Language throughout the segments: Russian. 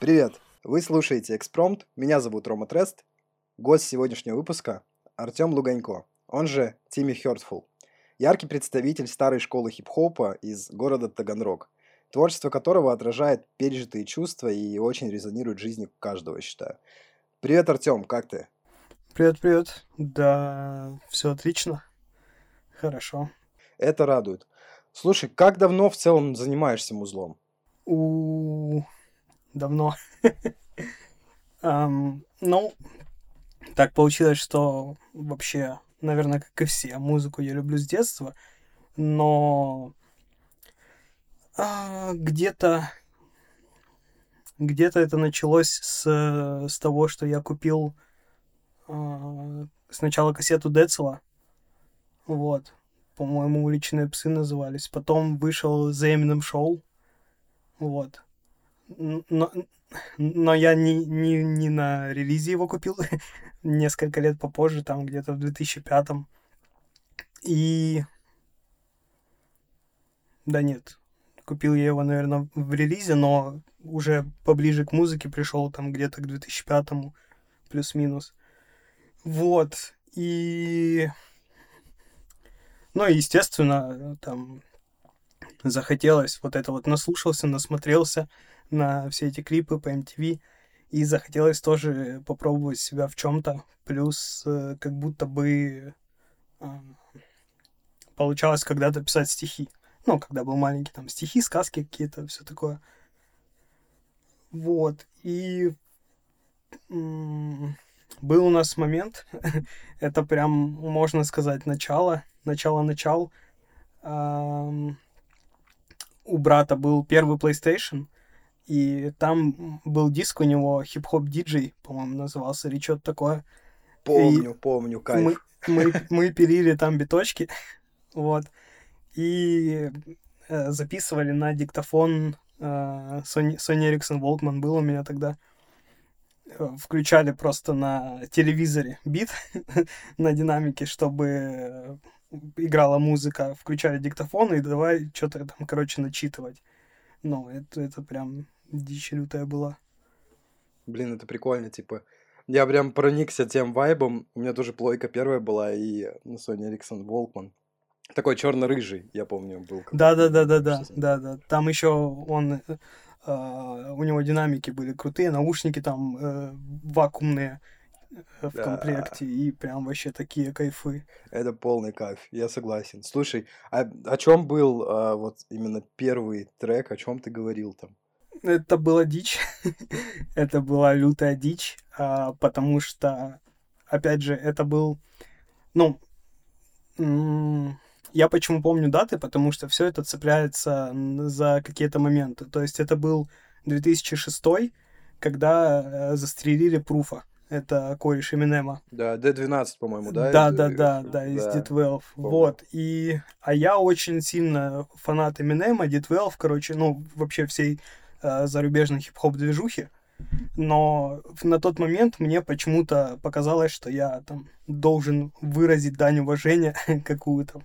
Привет! Вы слушаете «Экспромт», меня зовут Рома Трест. Гость сегодняшнего выпуска – Артем Луганько, он же Тимми Хёртфул. Яркий представитель старой школы хип-хопа из города Таганрог, творчество которого отражает пережитые чувства и очень резонирует в жизни каждого, считаю. Привет, Артем, как ты? Привет, привет. Да, все отлично. Хорошо. Это радует. Слушай, как давно в целом занимаешься музлом? У давно. ну, так получилось, что вообще, наверное, как и все, музыку я люблю с детства, но а, где-то где-то это началось с, с того, что я купил а, сначала кассету Децела, вот, по-моему, «Уличные псы» назывались, потом вышел The Eminem Show, вот, но, но я не, не, не на релизе его купил, несколько лет попозже, там где-то в 2005 и... Да нет, купил я его, наверное, в релизе, но уже поближе к музыке пришел там где-то к 2005 плюс-минус. Вот. И... Ну, естественно, там захотелось вот это вот наслушался, насмотрелся на все эти клипы по MTV, и захотелось тоже попробовать себя в чем-то. Плюс э, как будто бы э, получалось когда-то писать стихи. Ну, когда был маленький, там стихи, сказки какие-то, все такое. Вот. И был у нас момент, это прям, можно сказать, начало, начало-начал. у брата был первый PlayStation, и там был диск у него, хип-хоп диджей, по-моему, назывался, или что-то такое. Помню, и помню, кайф. Мы, мы, мы пилили там биточки, вот, и э, записывали на диктофон э, Sony, Sony Ericsson Walkman был у меня тогда включали просто на телевизоре бит на динамике, чтобы играла музыка, включали диктофон и давай что-то там, короче, начитывать. Ну, это, это прям дичь лютая была. Блин, это прикольно, типа, я прям проникся тем вайбом. У меня тоже плойка первая была, и ну, Sony Ericsson Walkman. Такой черно-рыжий, я помню, был. Да, да, да, да, да, да, да. Там еще он Uh, у него динамики были крутые, наушники там uh, вакуумные э, в да. комплекте, и прям вообще такие кайфы. Это полный кайф, я согласен. Слушай, а о чем был uh, вот именно первый трек, о чем ты говорил там? Это была дичь, это была лютая дичь, потому что, опять же, это был, ну, я почему помню даты, потому что все это цепляется за какие-то моменты. То есть это был 2006, когда э, застрелили Пруфа. Это кореш Эминема. Да, D12, по-моему, да? Да, да, да, да, из да. D12. Вот. И... А я очень сильно фанат Эминема, D12, короче, ну, вообще всей э, зарубежной хип-хоп движухи. Но на тот момент мне почему-то показалось, что я там должен выразить дань уважения какую-то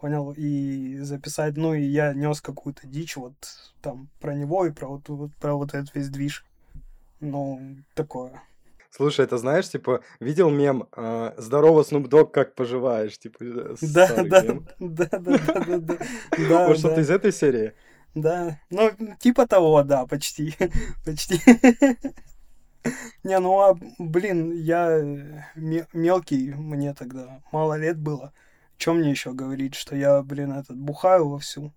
понял, и записать, ну, и я нес какую-то дичь вот там про него и про вот, вот, про вот этот весь движ. Ну, такое. Слушай, это знаешь, типа, видел мем э, «Здорово, Snoop Dogg, как поживаешь?» Типа, э, да, да, да, да, да, да, да, да. Вот что-то из этой серии? Да, ну, типа того, да, почти, почти. Не, ну, а, блин, я мелкий, мне тогда мало лет было. Чем мне еще говорить, что я, блин, этот, бухаю вовсю?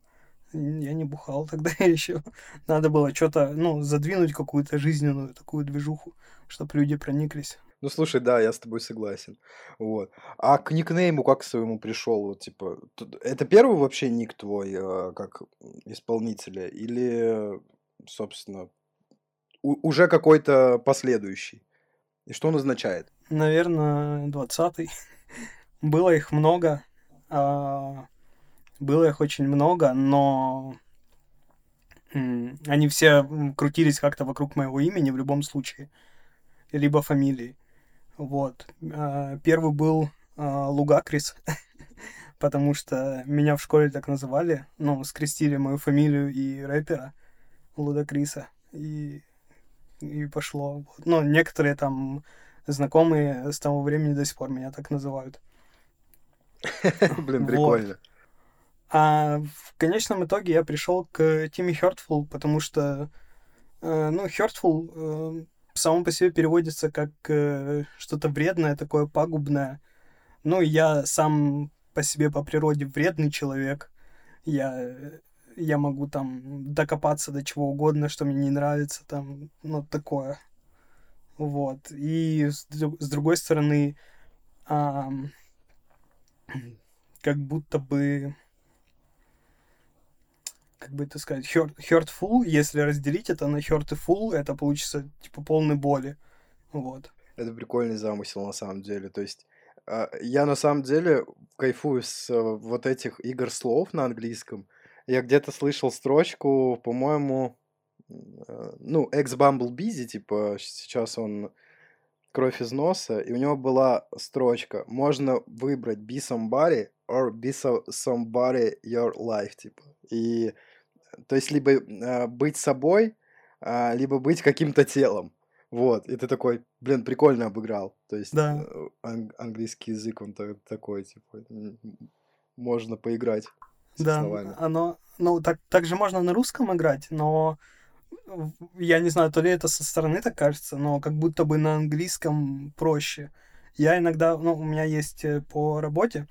Я не бухал тогда еще. Надо было что-то, ну, задвинуть какую-то жизненную такую движуху, чтобы люди прониклись. Ну, слушай, да, я с тобой согласен. Вот. А к никнейму как к своему пришел? Вот, типа, это первый вообще ник твой, э, как исполнителя? Или, собственно, уже какой-то последующий? И что он означает? Наверное, двадцатый. Было их много. А, было их очень много, но они все крутились как-то вокруг моего имени в любом случае, либо фамилии. Вот. А, первый был а, Лугакрис, потому что меня в школе так называли, ну, скрестили мою фамилию и рэпера Лудакриса. и, и пошло. Ну, некоторые там знакомые с того времени до сих пор меня так называют. Блин, прикольно. А в конечном итоге я пришел к Тимми Хёртфул, потому что, э, ну, Хёртфул э, само по себе переводится как э, что-то вредное, такое пагубное. Ну, я сам по себе по природе вредный человек. Я, я могу там докопаться до чего угодно, что мне не нравится, там, ну, такое. Вот. И с, с другой стороны, а, как будто бы как бы это сказать, hurt, hurtful, если разделить это на hurt и full, это получится, типа, полной боли. Вот. Это прикольный замысел, на самом деле. То есть, а, я на самом деле кайфую с э, вот этих игр слов на английском. Я где-то слышал строчку, по-моему, э, ну, ex Bumblebee, типа, сейчас он кровь из носа, и у него была строчка «Можно выбрать be somebody or be so somebody your life», типа. И то есть либо э, быть собой, э, либо быть каким-то телом. Вот, и ты такой, блин, прикольно обыграл. То есть да. э, ан- английский язык, он такой, типа, можно поиграть с да, словами. оно, ну, так, так же можно на русском играть, но я не знаю, то ли это со стороны так кажется, но как будто бы на английском проще. Я иногда, ну, у меня есть э, по работе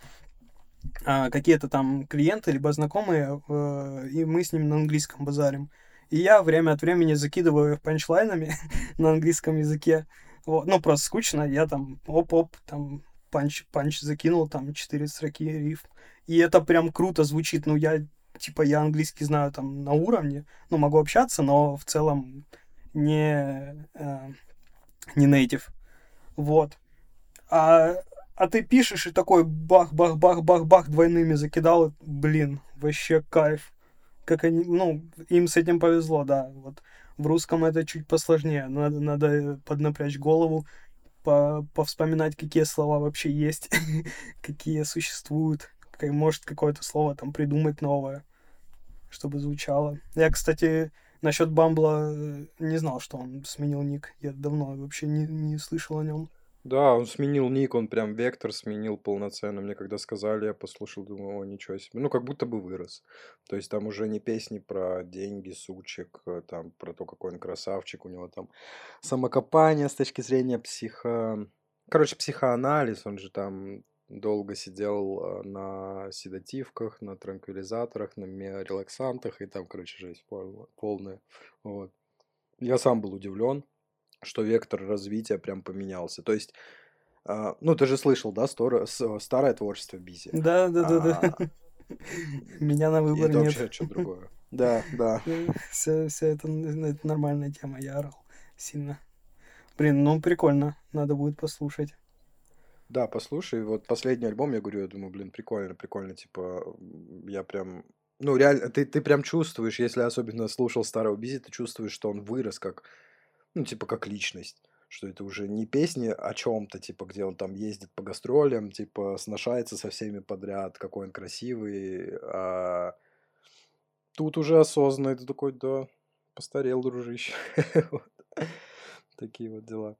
а, какие-то там клиенты, либо знакомые, э, и мы с ними на английском базарим. И я время от времени закидываю их панчлайнами на английском языке. Вот. Ну, просто скучно, я там оп-оп, там панч, панч закинул, там четыре строки риф. И это прям круто звучит. Ну, я, типа, я английский знаю там на уровне, ну, могу общаться, но в целом не, э, не native. Вот. А а ты пишешь и такой бах-бах-бах-бах-бах двойными закидал. Блин, вообще кайф. Как они, ну, им с этим повезло, да. Вот в русском это чуть посложнее. Надо, надо поднапрячь голову, по, повспоминать, какие слова вообще есть, какие существуют. Может, какое-то слово там придумать новое, чтобы звучало. Я, кстати, насчет Бамбла э, не знал, что он сменил ник. Я давно вообще не, не слышал о нем. Да, он сменил ник, он прям вектор сменил полноценно. Мне когда сказали, я послушал, думаю, о, ничего себе. Ну, как будто бы вырос. То есть там уже не песни про деньги, сучек, э, там про то, какой он красавчик, у него там самокопание с точки зрения психо... Короче, психоанализ, он же там долго сидел э, на седативках, на транквилизаторах, на релаксантах, и там, короче, жесть полная. Вот. Я сам был удивлен что вектор развития прям поменялся. То есть, а, ну, ты же слышал, да, стор... старое творчество Бизи. Да, да, да, да. А, Меня на выбор нет. Это вообще что другое. Да, да. Все, все это, это нормальная тема, я орал сильно. Блин, ну прикольно, надо будет послушать. Да, послушай, вот последний альбом, я говорю, я думаю, блин, прикольно, прикольно, типа, я прям, ну, реально, ты, ты прям чувствуешь, если особенно слушал старого Бизи, ты чувствуешь, что он вырос как ну, типа, как личность. Что это уже не песни о чем-то, типа, где он там ездит по гастролям, типа, сношается со всеми подряд, какой он красивый, а тут уже осознанно, ты такой, да, постарел, дружище. Такие вот дела.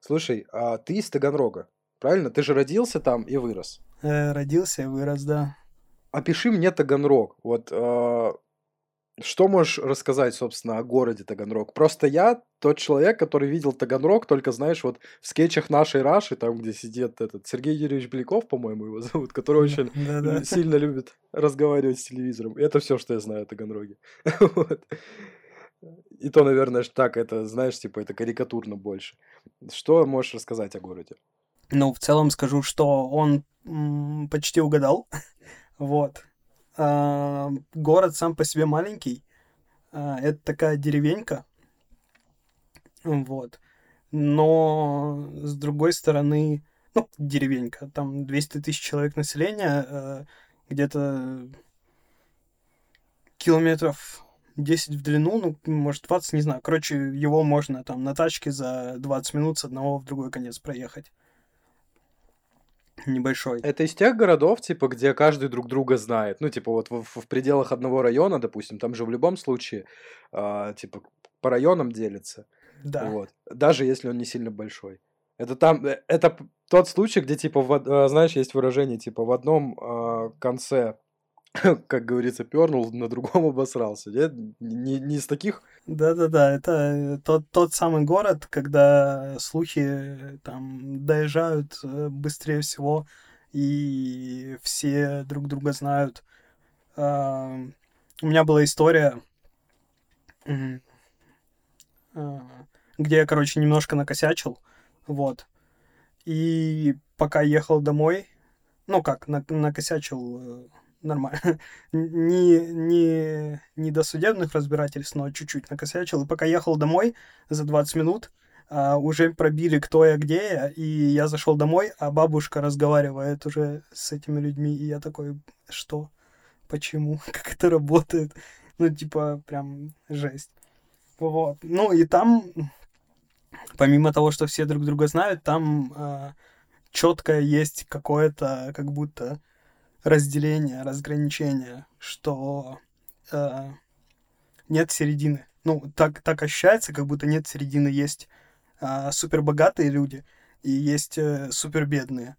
Слушай, а ты из Таганрога, правильно? Ты же родился там и вырос. Э, родился и вырос, да. Опиши мне Таганрог. Вот а, что можешь рассказать, собственно, о городе Таганрог? Просто я тот человек, который видел Таганрог, только, знаешь, вот в скетчах нашей Раши, там, где сидит этот Сергей Юрьевич Беляков, по-моему, его зовут, который очень сильно любит разговаривать с телевизором. И это все, что я знаю о Таганроге. И то, наверное, так, это, знаешь, типа, это карикатурно больше. Что можешь рассказать о городе? Ну, в целом скажу, что он почти угадал. вот. Город сам по себе маленький. А, это такая деревенька. Вот. Но, с другой стороны, ну, деревенька, там 200 тысяч человек населения, а, где-то километров 10 в длину, ну, может, 20, не знаю. Короче, его можно там на тачке за 20 минут с одного в другой конец проехать небольшой. Это из тех городов, типа, где каждый друг друга знает. Ну, типа, вот в, в пределах одного района, допустим, там же в любом случае, э, типа, по районам делится. Да. Вот. Даже если он не сильно большой. Это там, э, это тот случай, где, типа, в э, знаешь, есть выражение, типа, в одном э, конце, как говорится, пернул, на другом обосрался. Нет? Не, не из таких... Да-да-да, это э, тот, тот самый город, когда слухи э, там доезжают э, быстрее всего, и все друг друга знают. У меня была история, а, где я, короче, немножко накосячил, вот. И пока ехал домой, ну как, на- накосячил нормально, не, не, не до судебных разбирательств, но чуть-чуть накосячил. И пока ехал домой за 20 минут, а, уже пробили, кто я, где я, и я зашел домой, а бабушка разговаривает уже с этими людьми, и я такой, что? Почему? Как это работает? Ну, типа, прям жесть. Вот. Ну, и там, помимо того, что все друг друга знают, там четкое есть какое-то, как будто, разделение, разграничение, что э, нет середины. Ну, так, так ощущается, как будто нет середины. Есть э, супербогатые люди и есть э, супербедные.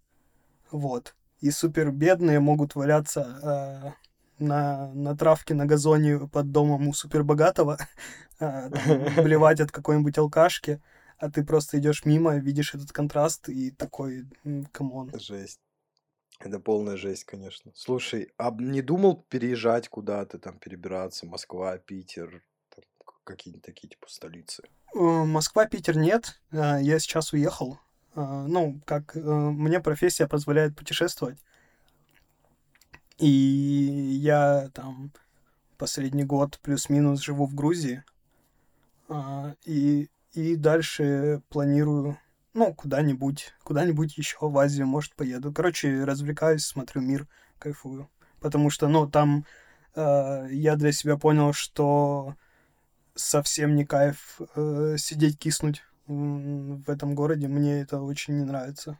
Вот. И супербедные могут валяться э, на, на травке на газоне под домом у супербогатого, э, блевать от какой-нибудь алкашки, а ты просто идешь мимо, видишь этот контраст и такой, come on. Жесть. Это полная жесть, конечно. Слушай, а не думал переезжать куда-то, там, перебираться, Москва, Питер, там, какие-нибудь такие, типа, столицы? Э, Москва, Питер нет. Э, Я сейчас уехал. Э, Ну, как э, мне профессия позволяет путешествовать. И я там последний год плюс-минус живу в Грузии. А, И, и дальше планирую, ну, куда-нибудь, куда-нибудь еще в Азию, может, поеду. Короче, развлекаюсь, смотрю мир, кайфую. Потому что, ну, там э, я для себя понял, что совсем не кайф э, сидеть киснуть в этом городе. Мне это очень не нравится.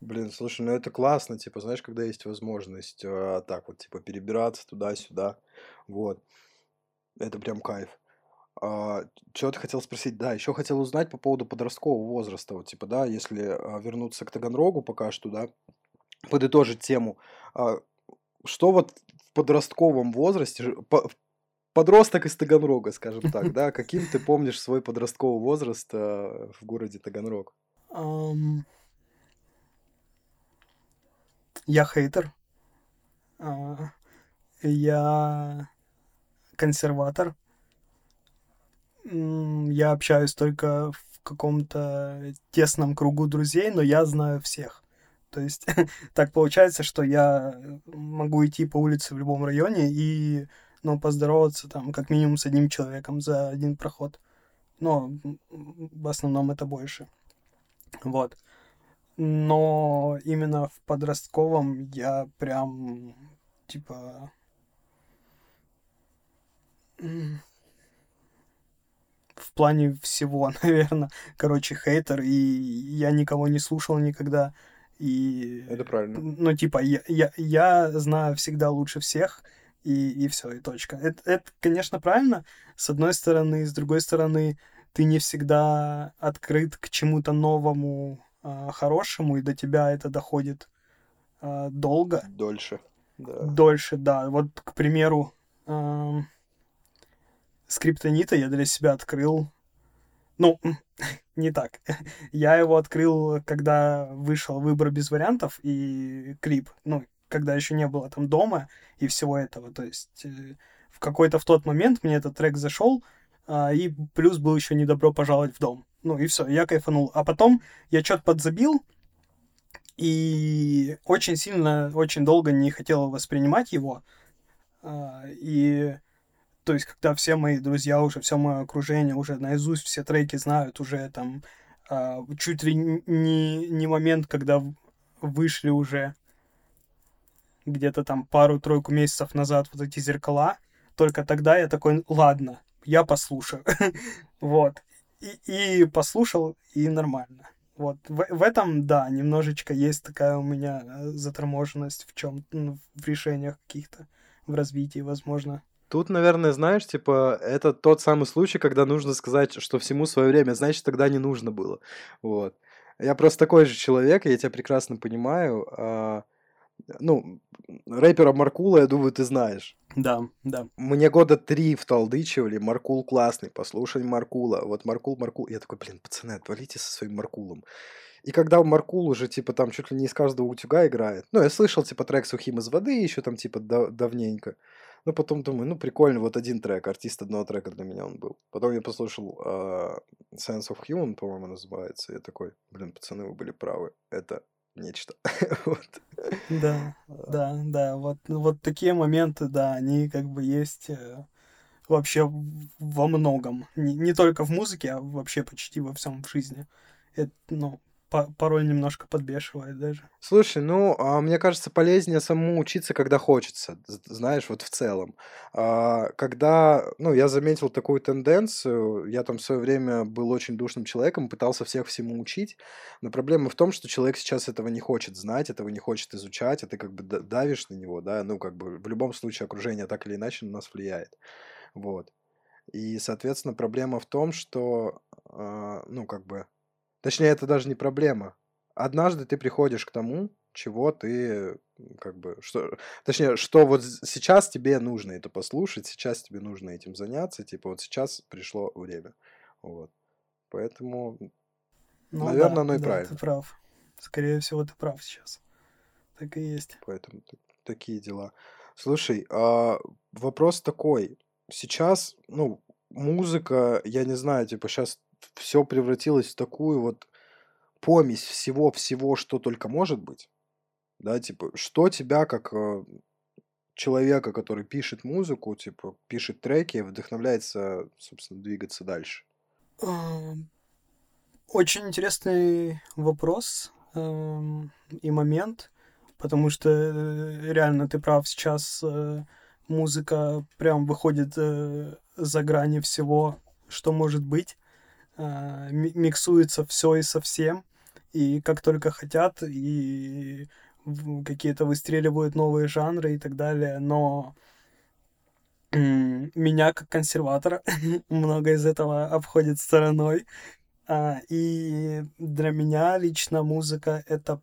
Блин, слушай, ну это классно, типа, знаешь, когда есть возможность э, так вот, типа, перебираться туда-сюда, вот, это прям кайф. Что ты хотел спросить? Да, еще хотел узнать по поводу подросткового возраста, вот, типа, да, если а, вернуться к Таганрогу пока что, да, подытожить тему, а, что вот в подростковом возрасте, подросток из Таганрога, скажем так, да, каким ты помнишь свой подростковый возраст а, в городе Таганрог? Я хейтер. А, Я консерватор. Я общаюсь только в каком-то тесном кругу друзей, но я знаю всех. То есть так получается, что я могу идти по улице в любом районе и ну, поздороваться там как минимум с одним человеком за один проход. Но в основном это больше. Вот. Но именно в подростковом я прям, типа... В плане всего, наверное. Короче, хейтер, и я никого не слушал никогда. И... Это правильно. Ну, типа, я, я, я знаю всегда лучше всех, и, и все, и точка. Это, это, конечно, правильно, с одной стороны, с другой стороны, ты не всегда открыт к чему-то новому, а, хорошему, и до тебя это доходит а, долго, Дольше. Да. дольше, да. Вот, к примеру, ам, скриптонита я для себя открыл. Ну, не так. Я его открыл, когда вышел выбор без вариантов и клип. Ну, когда еще не было там дома и всего этого. То есть э, в какой-то в тот момент мне этот трек зашел, а, и плюс был еще не добро пожаловать в дом. Ну и все, я кайфанул. А потом я что-то подзабил, и очень сильно, очень долго не хотел воспринимать его. А, И то есть, когда все мои друзья уже, все мое окружение уже наизусть все треки знают, уже там а, чуть ли не, не момент, когда вышли уже где-то там пару-тройку месяцев назад вот эти зеркала, только тогда я такой, ладно, я послушаю. Вот. И, послушал, и нормально. Вот. В, этом, да, немножечко есть такая у меня э, заторможенность в чем в решениях каких-то, в развитии, возможно. Тут, наверное, знаешь, типа, это тот самый случай, когда нужно сказать, что всему свое время, значит, тогда не нужно было. Вот. Я просто такой же человек, я тебя прекрасно понимаю. А, ну, рэпера Маркула, я думаю, ты знаешь. Да, да. Мне года три вталдычивали, Маркул классный, послушай Маркула. Вот Маркул, Маркул. Я такой, блин, пацаны, отвалите со своим Маркулом. И когда Маркул уже, типа, там чуть ли не из каждого утюга играет. Ну, я слышал, типа, трек «Сухим из воды» еще там, типа, дав- давненько. Но потом думаю, ну, прикольно, вот один трек, артист одного трека для меня он был. Потом я послушал uh, Sense of Human, по-моему, называется. Я такой, блин, пацаны, вы были правы. Это нечто. вот. Да, да, да. Вот, вот такие моменты, да, они как бы есть э, вообще во многом. Не, не только в музыке, а вообще почти во всем в жизни. Это, ну, порой немножко подбешивает даже. Слушай, ну, а, мне кажется, полезнее самому учиться, когда хочется, знаешь, вот в целом. А, когда, ну, я заметил такую тенденцию, я там в свое время был очень душным человеком, пытался всех всему учить, но проблема в том, что человек сейчас этого не хочет знать, этого не хочет изучать, а ты как бы давишь на него, да, ну, как бы в любом случае окружение так или иначе на нас влияет, вот. И, соответственно, проблема в том, что, э, ну, как бы, Точнее, это даже не проблема. Однажды ты приходишь к тому, чего ты как бы что точнее что вот сейчас тебе нужно это послушать сейчас тебе нужно этим заняться типа вот сейчас пришло время. Вот. Поэтому ну, наверное да, оно и да, правильно. ты прав. Скорее всего ты прав сейчас. Так и есть. Поэтому такие дела. Слушай а вопрос такой. Сейчас ну музыка я не знаю типа сейчас все превратилось в такую вот помесь всего-всего, что только может быть. Да, типа, что тебя как э, человека, который пишет музыку, типа, пишет треки, вдохновляется, собственно, двигаться дальше? Очень интересный вопрос эм, и момент, потому что э, реально ты прав, сейчас э, музыка прям выходит за грани всего, что может быть. А, миксуется все и совсем, и как только хотят, и какие-то выстреливают новые жанры и так далее, но меня как консерватора много из этого обходит стороной. А, и для меня лично музыка это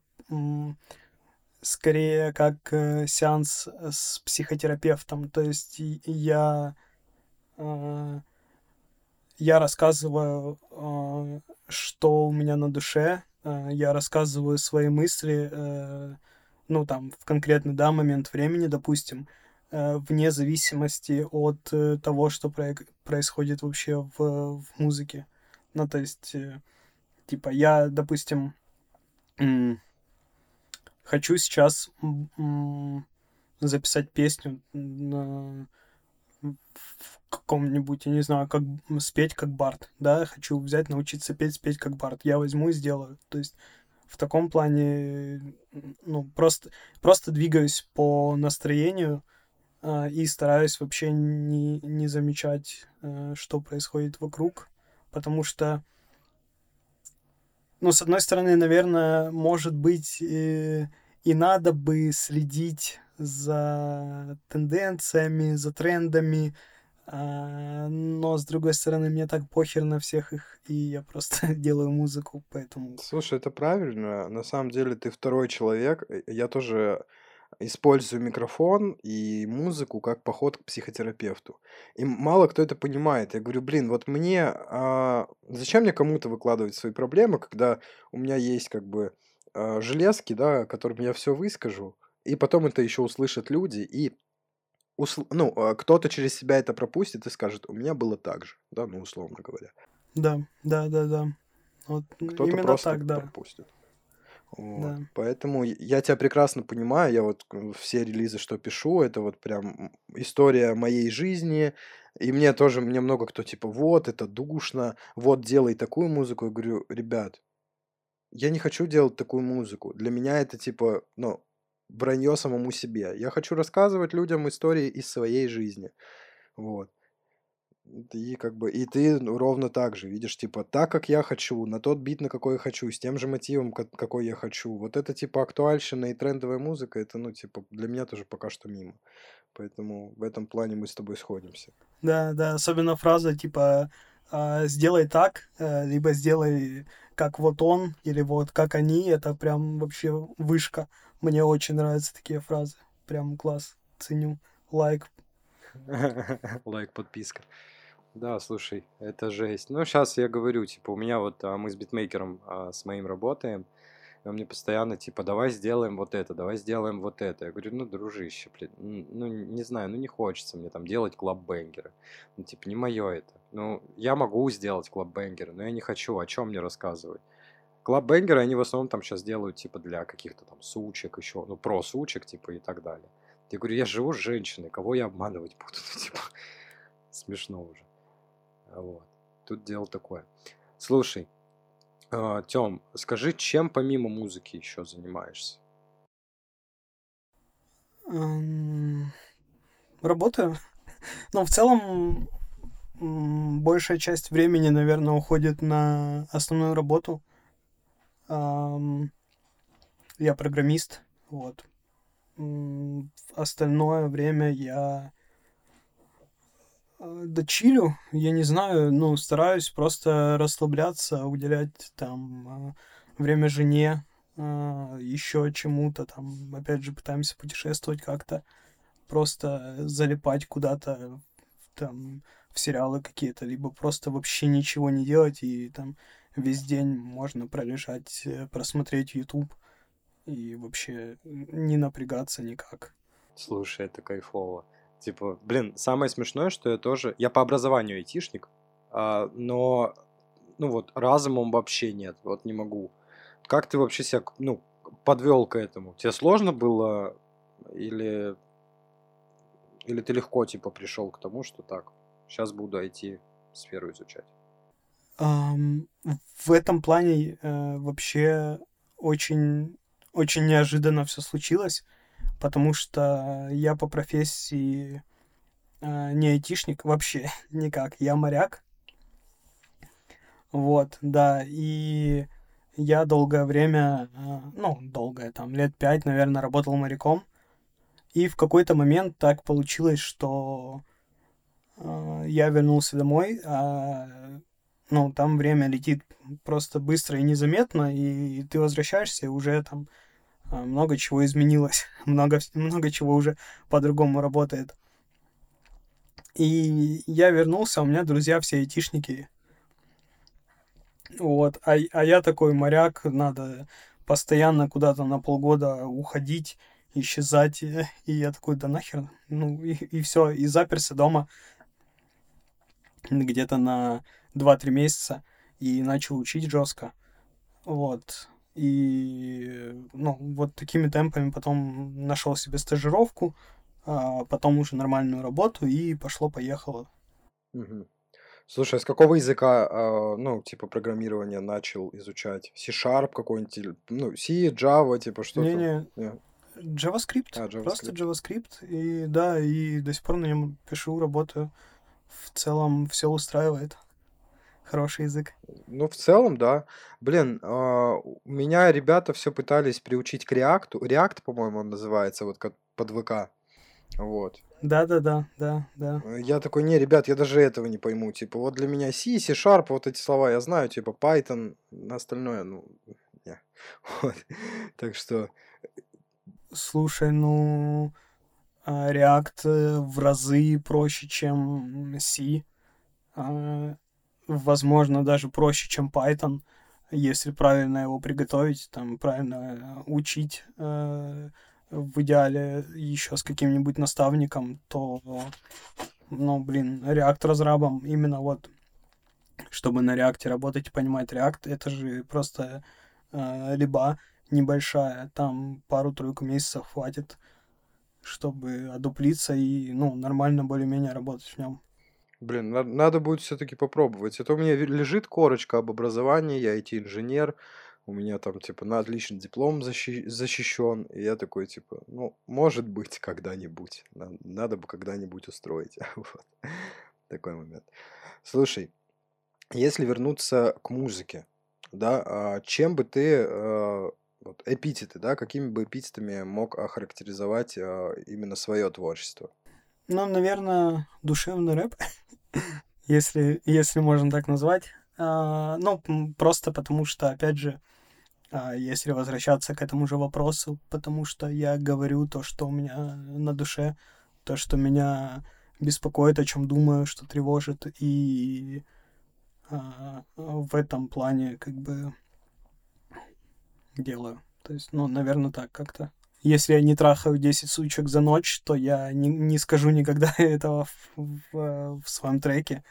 скорее как э, сеанс с психотерапевтом. То есть я а, я рассказываю, э, что у меня на душе, э, я рассказываю свои мысли, э, ну, там, в конкретный, да, момент времени, допустим, вне зависимости от того, что происходит вообще в, в музыке. Ну, то есть, типа, я, допустим, хочу сейчас записать песню в каком-нибудь, я не знаю, как спеть как Барт, да, хочу взять, научиться петь, спеть как Барт, я возьму и сделаю. То есть в таком плане, ну, просто, просто двигаюсь по настроению э, и стараюсь вообще не, не замечать, э, что происходит вокруг, потому что, ну, с одной стороны, наверное, может быть, э, и надо бы следить за тенденциями, за трендами, но с другой стороны, мне так похер на всех их, и я просто делаю музыку, поэтому... Слушай, это правильно. На самом деле ты второй человек. Э, я тоже использую микрофон и музыку как поход к психотерапевту. И мало кто это понимает. Я говорю, блин, вот мне... А, зачем мне кому-то выкладывать свои проблемы, когда у меня есть как бы а, железки, да, которым я все выскажу, и потом это еще услышат люди, и усл... ну, а, кто-то через себя это пропустит и скажет, у меня было так же, да, ну, условно говоря. Да, да, да, да. Вот кто-то именно просто так, да. пропустит. Вот. Да. Поэтому я тебя прекрасно понимаю. Я вот все релизы, что пишу, это вот прям история моей жизни. И мне тоже, мне много кто типа, вот, это душно, вот, делай такую музыку. Я говорю, ребят, я не хочу делать такую музыку. Для меня это типа, ну, вранье самому себе. Я хочу рассказывать людям истории из своей жизни. Вот. И как бы, и ты ровно так же видишь, типа, так, как я хочу, на тот бит, на какой я хочу, с тем же мотивом, какой я хочу. Вот это, типа, актуальщина и трендовая музыка, это, ну, типа, для меня тоже пока что мимо. Поэтому в этом плане мы с тобой сходимся. Да, да, особенно фраза типа а, «сделай так», э, либо «сделай как вот он», или вот как они, это прям вообще вышка. Мне очень нравятся такие фразы. Прям класс, ценю. Лайк. Лайк, подписка. Да, слушай, это жесть. Ну, сейчас я говорю, типа, у меня вот, а, мы с битмейкером а, с моим работаем, он мне постоянно, типа, давай сделаем вот это, давай сделаем вот это. Я говорю, ну, дружище, блин, ну, не знаю, ну, не хочется мне там делать club banger ы. Ну, типа, не мое это. Ну, я могу сделать клаббенгеры, но я не хочу, о чем мне рассказывать. Клаббенгеры, они в основном там сейчас делают, типа, для каких-то там сучек еще, ну, про сучек, типа, и так далее. Я говорю, я живу с женщиной, кого я обманывать буду? Ну, типа, смешно уже. Вот. Тут дело такое. Слушай, а, Тём, скажи, чем помимо музыки еще занимаешься? Работаю. Но в целом большая часть времени, наверное, уходит на основную работу. Я программист, вот. Остальное время я Э, да чилю, я не знаю, ну, стараюсь просто расслабляться, уделять там э, время жене, э, еще чему-то там, опять же, пытаемся путешествовать как-то, просто залипать куда-то там в сериалы какие-то, либо просто вообще ничего не делать и там весь день можно пролежать, просмотреть YouTube и вообще не напрягаться никак. Слушай, это кайфово. Типа, блин, самое смешное, что я тоже... Я по образованию айтишник, а, но, ну вот, разумом вообще нет, вот не могу. Как ты вообще себя, ну, подвел к этому? Тебе сложно было или... Или ты легко, типа, пришел к тому, что так, сейчас буду IT-сферу изучать? В этом плане uh, вообще очень, очень неожиданно все случилось потому что я по профессии э, не айтишник вообще никак, я моряк. Вот, да, и я долгое время, э, ну, долгое, там, лет пять, наверное, работал моряком. И в какой-то момент так получилось, что э, я вернулся домой, а ну, там время летит просто быстро и незаметно, и ты возвращаешься, и уже там а, много чего изменилось, много, много чего уже по-другому работает. И я вернулся, у меня друзья все айтишники. Вот, а, а я такой моряк, надо постоянно куда-то на полгода уходить, исчезать. И я такой, да нахер, ну и, и все, и заперся дома где-то на 2-3 месяца и начал учить жестко. Вот. И, ну, вот такими темпами потом нашел себе стажировку, а потом уже нормальную работу и пошло-поехало. Угу. Слушай, а с какого языка, а, ну, типа, программирования начал изучать? C-Sharp какой-нибудь, ну, C, Java, типа, что-то? Не-не, JavaScript, а, JavaScript, просто JavaScript, и да, и до сих пор на нем пишу, работаю. В целом все устраивает хороший язык. Ну, в целом, да. Блин, а, у меня ребята все пытались приучить к React. React, по-моему, он называется, вот как под ВК. Вот. Да-да-да, да, да. Э, я такой, не, ребят, я даже этого не пойму. Типа, вот для меня C, C-Sharp, вот эти слова я знаю, типа Python, остальное, ну, не. Вот. Так что... Слушай, ну, а, React э, в разы проще, чем C. Возможно, даже проще, чем Python, если правильно его приготовить, там, правильно учить, э, в идеале еще с каким-нибудь наставником, то, ну, блин, React разрабом именно вот, чтобы на реакте работать и понимать React, это же просто э, либо небольшая, там пару-тройку месяцев хватит, чтобы одуплиться и, ну, нормально более-менее работать в нем. Блин, надо, будет все-таки попробовать. Это у меня лежит корочка об образовании, я IT-инженер, у меня там, типа, на отличный диплом защи- защищен, и я такой, типа, ну, может быть, когда-нибудь. Надо, надо бы когда-нибудь устроить. вот. Такой момент. Слушай, если вернуться к музыке, да, а чем бы ты, э, вот, эпитеты, да, какими бы эпитетами мог охарактеризовать э, именно свое творчество? Ну, наверное, душевный рэп, если, если можно так назвать. А, ну, просто потому что, опять же, а, если возвращаться к этому же вопросу, потому что я говорю то, что у меня на душе, то, что меня беспокоит, о чем думаю, что тревожит, и а, в этом плане как бы делаю. То есть, ну, наверное, так как-то. Если я не трахаю 10 сучек за ночь, то я не, не скажу никогда этого в, в, в своем треке.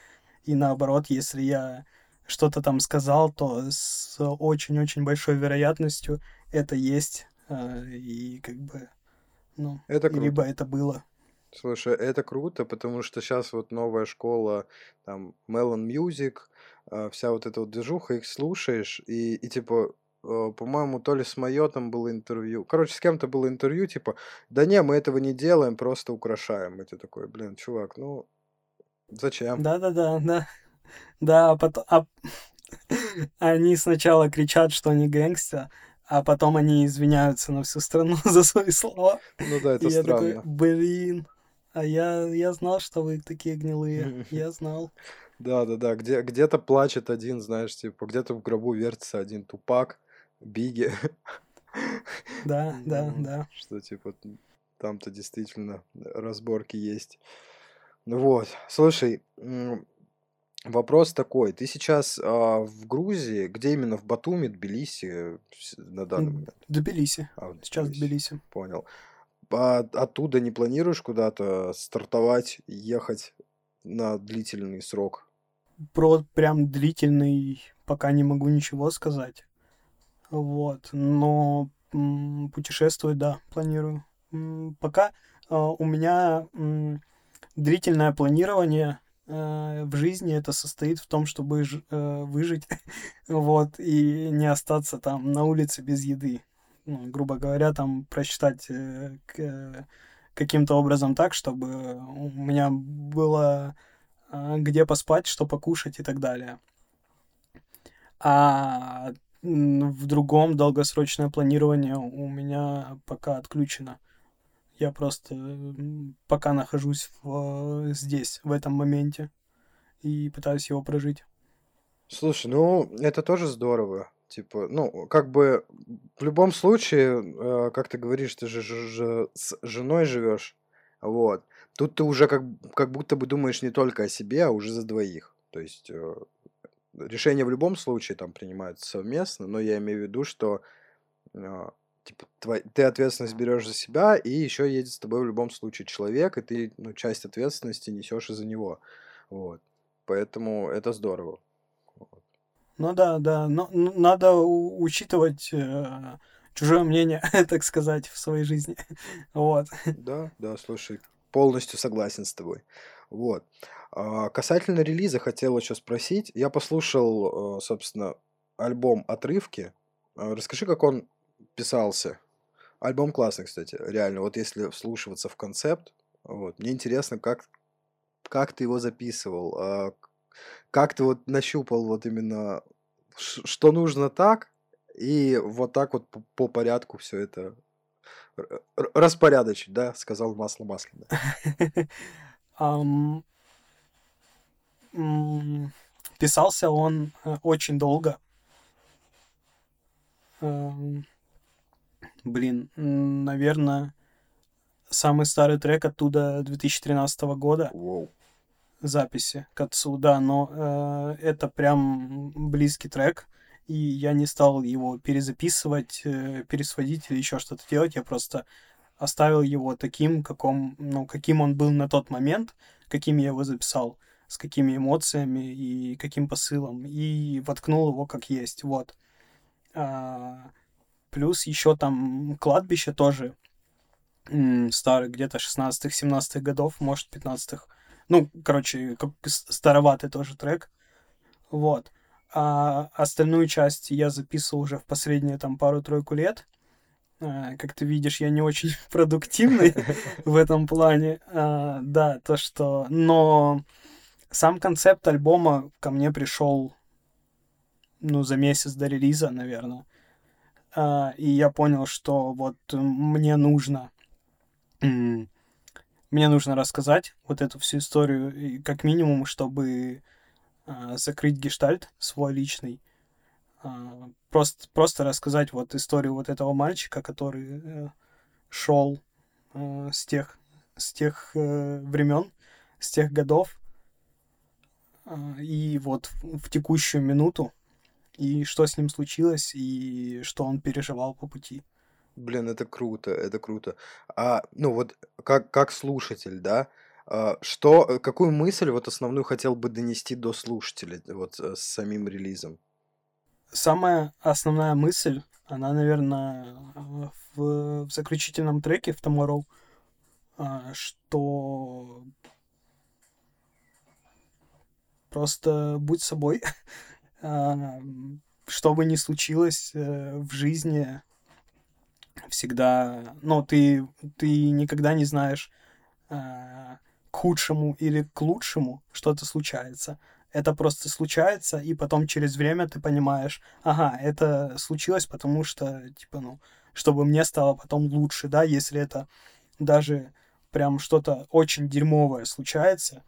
И наоборот, если я что-то там сказал, то с очень-очень большой вероятностью это есть. Э, и как бы, ну, это круто. либо это было. Слушай, это круто, потому что сейчас вот новая школа, там, Melon Music, э, вся вот эта вот движуха, их слушаешь, и, и типа, э, по-моему, то ли с Майотом было интервью. Короче, с кем-то было интервью, типа, да не, мы этого не делаем, просто украшаем. И ты такой, блин, чувак, ну, зачем? Да-да-да, да. Да, а потом... А... они сначала кричат, что они гэнгста, а потом они извиняются на всю страну за свои слова. Ну да, это И странно. я такой, блин, а я, я знал, что вы такие гнилые. Я знал. Да, да, да. Где, где-то плачет один, знаешь, типа, где-то в гробу вертится один тупак, Биги. Да, да, да. Что, типа, там-то действительно разборки есть. Ну вот, слушай, Вопрос такой. Ты сейчас а, в Грузии, где именно в Батуми, Тбилиси на данный момент? Тбилиси. А, Сейчас в Тбилиси. Понял. А оттуда не планируешь куда-то стартовать, ехать на длительный срок? Про прям длительный пока не могу ничего сказать. Вот. Но путешествовать, да, планирую. Пока а, у меня длительное планирование э, в жизни это состоит в том, чтобы э, выжить, вот, и не остаться там на улице без еды. Ну, грубо говоря, там просчитать э, каким-то образом так, чтобы у меня было э, где поспать, что покушать и так далее. А в другом долгосрочное планирование у меня пока отключено. Я просто пока нахожусь в, здесь, в этом моменте, и пытаюсь его прожить. Слушай, ну, это тоже здорово. Типа, ну, как бы в любом случае, э, как ты говоришь, ты же, с женой живешь. Вот. Тут ты уже как, как будто бы думаешь не только о себе, а уже за двоих. То есть э, решения в любом случае там принимаются совместно, но я имею в виду, что э, типа, твой- ты ответственность берешь за себя, и еще едет с тобой в любом случае человек, и ты ну, часть ответственности несешь из-за него. Вот. Поэтому это здорово. Ну да, да, но но надо учитывать э, чужое мнение, так сказать, в своей жизни. Вот. Да, да, слушай, полностью согласен с тобой. Вот. А, касательно релиза хотел еще спросить. Я послушал, э, собственно, альбом «Отрывки». А, Расскажи, как он писался. Альбом классный, кстати, реально. Вот если вслушиваться в концепт, вот, мне интересно, как, как ты его записывал, а, как ты вот нащупал вот именно, что нужно так, и вот так вот по, по порядку все это распорядочить, да, сказал масло масляное. Писался он э, очень долго. Эм, Блин, наверное, самый старый трек оттуда 2013 года. Воу. записи к отцу, да, но э, это прям близкий трек, и я не стал его перезаписывать, э, пересводить или еще что-то делать, я просто оставил его таким, каком, ну, каким он был на тот момент, каким я его записал, с какими эмоциями и каким посылом, и воткнул его как есть, вот. А, плюс еще там кладбище тоже старый, где-то 16-17 годов, может, 15-х. Ну, короче, как староватый тоже трек. Вот. А остальную часть я записывал уже в последние там пару-тройку лет. А, Как ты видишь, я не очень продуктивный в этом плане. А, Да, то что... Но сам концепт альбома ко мне пришел, ну, за месяц до релиза, наверное. А, И я понял, что вот мне нужно мне нужно рассказать вот эту всю историю, как минимум, чтобы закрыть гештальт свой личный. Э, просто, просто рассказать вот историю вот этого мальчика, который э, шел э, с тех, с тех э, времен, с тех годов, э, и вот в, текущую минуту, и что с ним случилось, и что он переживал по пути. Блин, это круто, это круто. А, ну вот, как, как слушатель, да, а, что, какую мысль вот основную хотел бы донести до слушателей вот с самим релизом? Самая основная мысль, она, наверное, в, в заключительном треке в Tomorrow, а, что просто будь собой, а, что бы ни случилось э, в жизни, всегда, ну, ты, ты никогда не знаешь, э, к худшему или к лучшему что-то случается. Это просто случается, и потом через время ты понимаешь, ага, это случилось, потому что, типа, ну, чтобы мне стало потом лучше, да, если это даже прям что-то очень дерьмовое случается,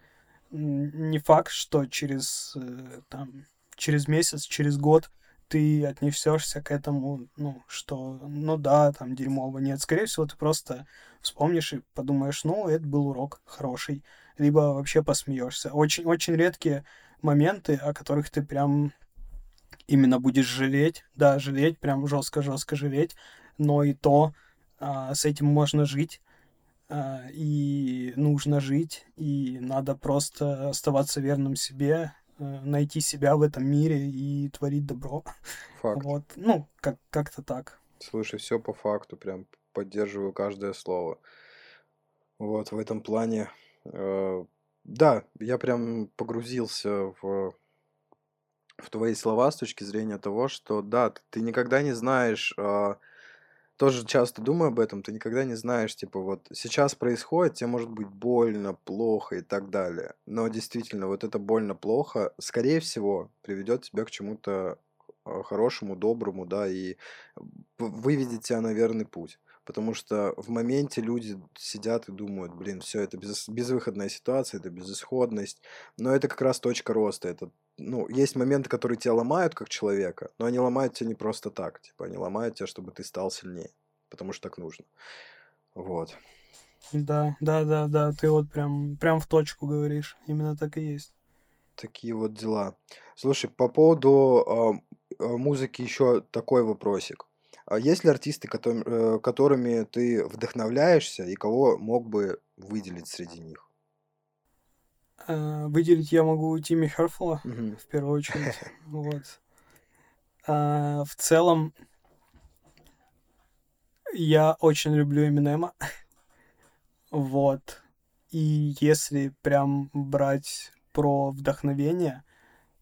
не факт, что через, э, там, через месяц, через год ты отнесешься к этому, ну, что, ну да, там дерьмово. Нет, скорее всего, ты просто вспомнишь и подумаешь, ну, это был урок хороший. Либо вообще посмеешься. Очень-очень редкие моменты, о которых ты прям именно будешь жалеть. Да, жалеть, прям жестко-жестко жалеть. Но и то а, с этим можно жить. А, и нужно жить. И надо просто оставаться верным себе Э, найти себя в этом мире и творить добро. Факт. Вот, ну, как- как-то так. Слушай, все по факту, прям поддерживаю каждое слово. Вот, в этом плане, э, да, я прям погрузился в, в твои слова с точки зрения того, что, да, ты никогда не знаешь, а, тоже часто думаю об этом, ты никогда не знаешь, типа, вот сейчас происходит, тебе может быть больно, плохо и так далее. Но действительно, вот это больно, плохо, скорее всего, приведет тебя к чему-то а, хорошему, доброму, да, и выведет тебя на верный путь. Потому что в моменте люди сидят и думают, блин, все, это без, безвыходная ситуация, это безысходность. Но это как раз точка роста. Это, ну, есть моменты, которые тебя ломают как человека, но они ломают тебя не просто так. Типа, они ломают тебя, чтобы ты стал сильнее. Потому что так нужно. Вот. Да, да, да, да, ты вот прям, прям в точку говоришь. Именно так и есть. Такие вот дела. Слушай, по поводу э, музыки еще такой вопросик. А есть ли артисты, э, которыми ты вдохновляешься и кого мог бы выделить среди них? Э, выделить я могу Тимми Херфула угу. в первую очередь. Вот. А, в целом, я очень люблю Эминема. вот. И если прям брать про вдохновение,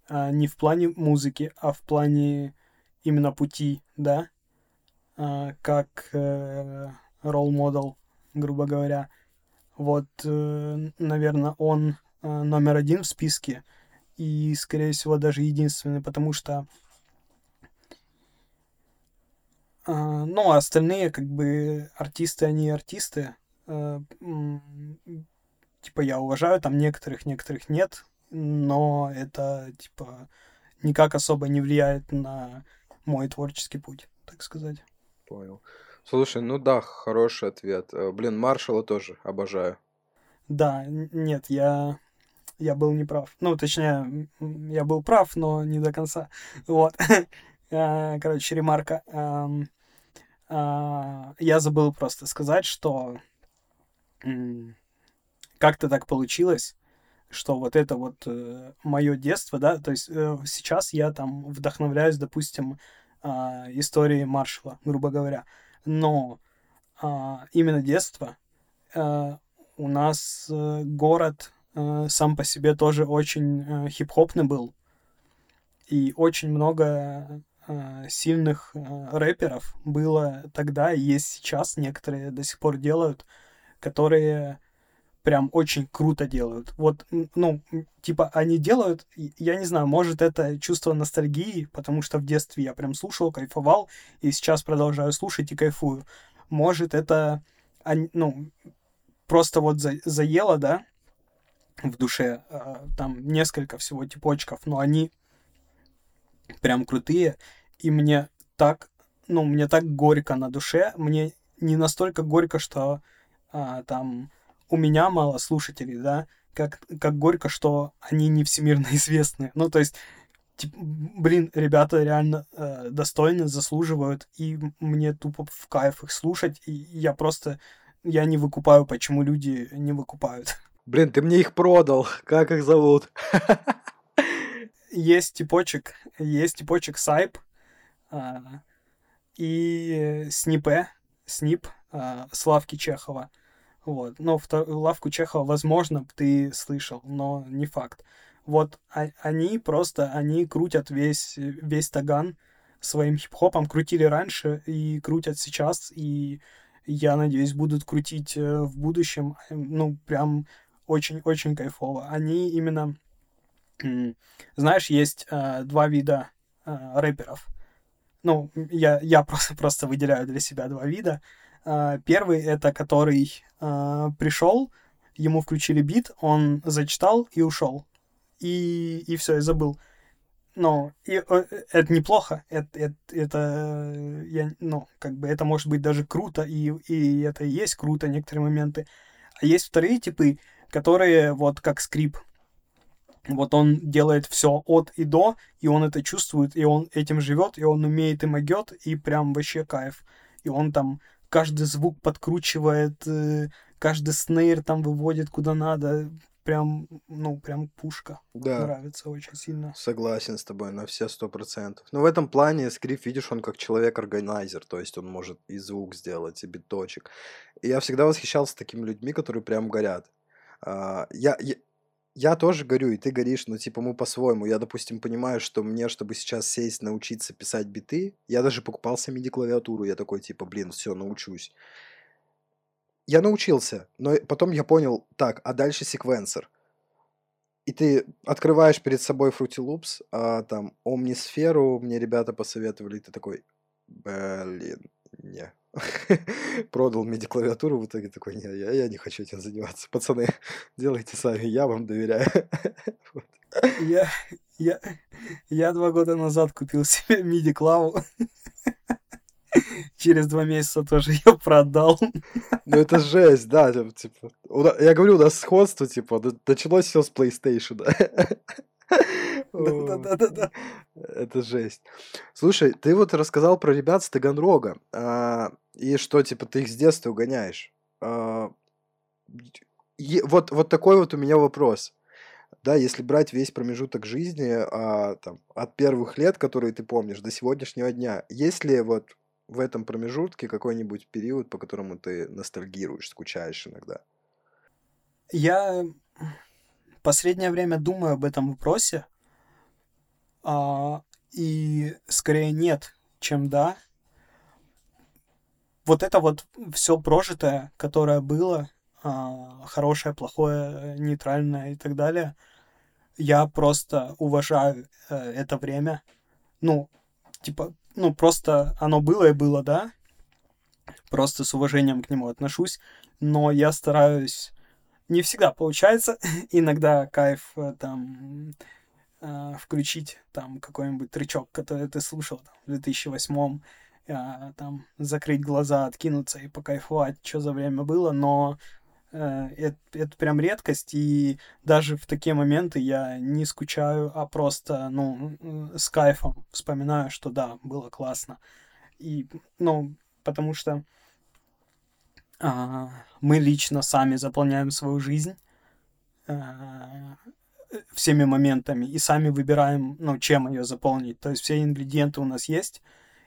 а, не в плане музыки, а в плане именно пути, да, а, как э, role model, грубо говоря. Вот, э, наверное, он э, номер один в списке и, скорее всего, даже единственный, потому что ну, а остальные, как бы, артисты, они артисты. Типа, я уважаю там некоторых, некоторых нет, но это, типа, никак особо не влияет на мой творческий путь, так сказать. Понял. Слушай, ну да, хороший ответ. Э, блин, Маршала тоже обожаю. Да, нет, я, я был неправ. Ну, точнее, я был прав, но не до конца. Вот. Э, короче, ремарка. А, я забыл просто сказать, что как-то так получилось, что вот это вот э, мое детство, да, то есть сейчас я там вдохновляюсь, допустим, а, историей Маршала, грубо говоря, но а, именно детство э, у нас город сам по себе тоже очень хип-хопный был, и очень много э, сильных э, рэперов было тогда и есть сейчас, некоторые до сих пор делают, которые прям очень круто делают. Вот, ну, типа, они делают, я не знаю, может, это чувство ностальгии, потому что в детстве я прям слушал, кайфовал, и сейчас продолжаю слушать и кайфую. Может, это, ну, просто вот за, заело, да, в душе. Э, там несколько всего типочков, но они прям крутые. И мне так, ну, мне так горько на душе. Мне не настолько горько, что а, там у меня мало слушателей, да, как, как горько, что они не всемирно известны. Ну, то есть, типа, блин, ребята реально э, достойны, заслуживают, и мне тупо в кайф их слушать, и я просто, я не выкупаю, почему люди не выкупают. Блин, ты мне их продал, как их зовут? Есть типочек, есть типочек Сайп э, и Снипе, Снип, э, Славки Чехова. Вот. Но втор... лавку Чехова, возможно, ты слышал, но не факт. Вот а- они просто, они крутят весь, весь Таган своим хип-хопом, крутили раньше и крутят сейчас, и я надеюсь, будут крутить э, в будущем, ну, прям очень-очень кайфово. Они именно, знаешь, есть э, два вида э, рэперов. Ну, я, я просто, просто выделяю для себя два вида. Э, первый это который э, пришел, ему включили бит, он зачитал и ушел. И, и все, и забыл. Но и, это неплохо. Это, это, это, я, ну, как бы это может быть даже круто, и, и это и есть круто некоторые моменты. А есть вторые типы, которые вот как скрип. Вот он делает все от и до, и он это чувствует, и он этим живет, и он умеет и могет, и прям вообще кайф. И он там каждый звук подкручивает, э, каждый снейр там выводит куда надо. Прям, ну, прям пушка. Да. Нравится очень сильно. Согласен с тобой на все сто процентов. Но в этом плане Скрип, видишь, он как человек-органайзер, то есть он может и звук сделать, и биточек. И я всегда восхищался такими людьми, которые прям горят. Uh, я, я, я тоже горю, и ты горишь, но типа мы по-своему. Я, допустим, понимаю, что мне, чтобы сейчас сесть, научиться писать биты, я даже покупал себе MIDI-клавиатуру. Я такой, типа, блин, все, научусь. Я научился, но потом я понял, так, а дальше секвенсор. И ты открываешь перед собой Fruity Loops, а, там, Omnisферу мне ребята посоветовали, и ты такой, блин, не, продал MIDI клавиатуру, в итоге такой, не, я, я не хочу этим заниматься. Пацаны, делайте сами, я вам доверяю. Я, я, я два года назад купил себе MIDI клаву. Через два месяца тоже ее продал. Ну это жесть, да, типа. Я говорю, у нас сходство, типа, началось все с PlayStation. Да-да-да. Это жесть. Слушай, ты вот рассказал про ребят с Таганрога, а, и что, типа, ты их с детства угоняешь. А, вот, вот такой вот у меня вопрос. Да, если брать весь промежуток жизни а, там, от первых лет, которые ты помнишь, до сегодняшнего дня, есть ли вот в этом промежутке какой-нибудь период, по которому ты ностальгируешь, скучаешь иногда? Я последнее время думаю об этом вопросе, а, и скорее нет, чем да. Вот это вот все прожитое, которое было, а, хорошее, плохое, нейтральное и так далее, я просто уважаю э, это время. Ну, типа, ну, просто оно было и было, да. Просто с уважением к нему отношусь. Но я стараюсь... Не всегда получается. Иногда кайф э, там э, включить там какой-нибудь тречок, который ты слушал там, в 2008 э, там закрыть глаза, откинуться и покайфовать, что за время было, но э, это, это прям редкость, и даже в такие моменты я не скучаю, а просто, ну, с кайфом вспоминаю, что да, было классно. И, ну, потому что э, мы лично сами заполняем свою жизнь, э, всеми моментами и сами выбираем, ну, чем ее заполнить. То есть все ингредиенты у нас есть,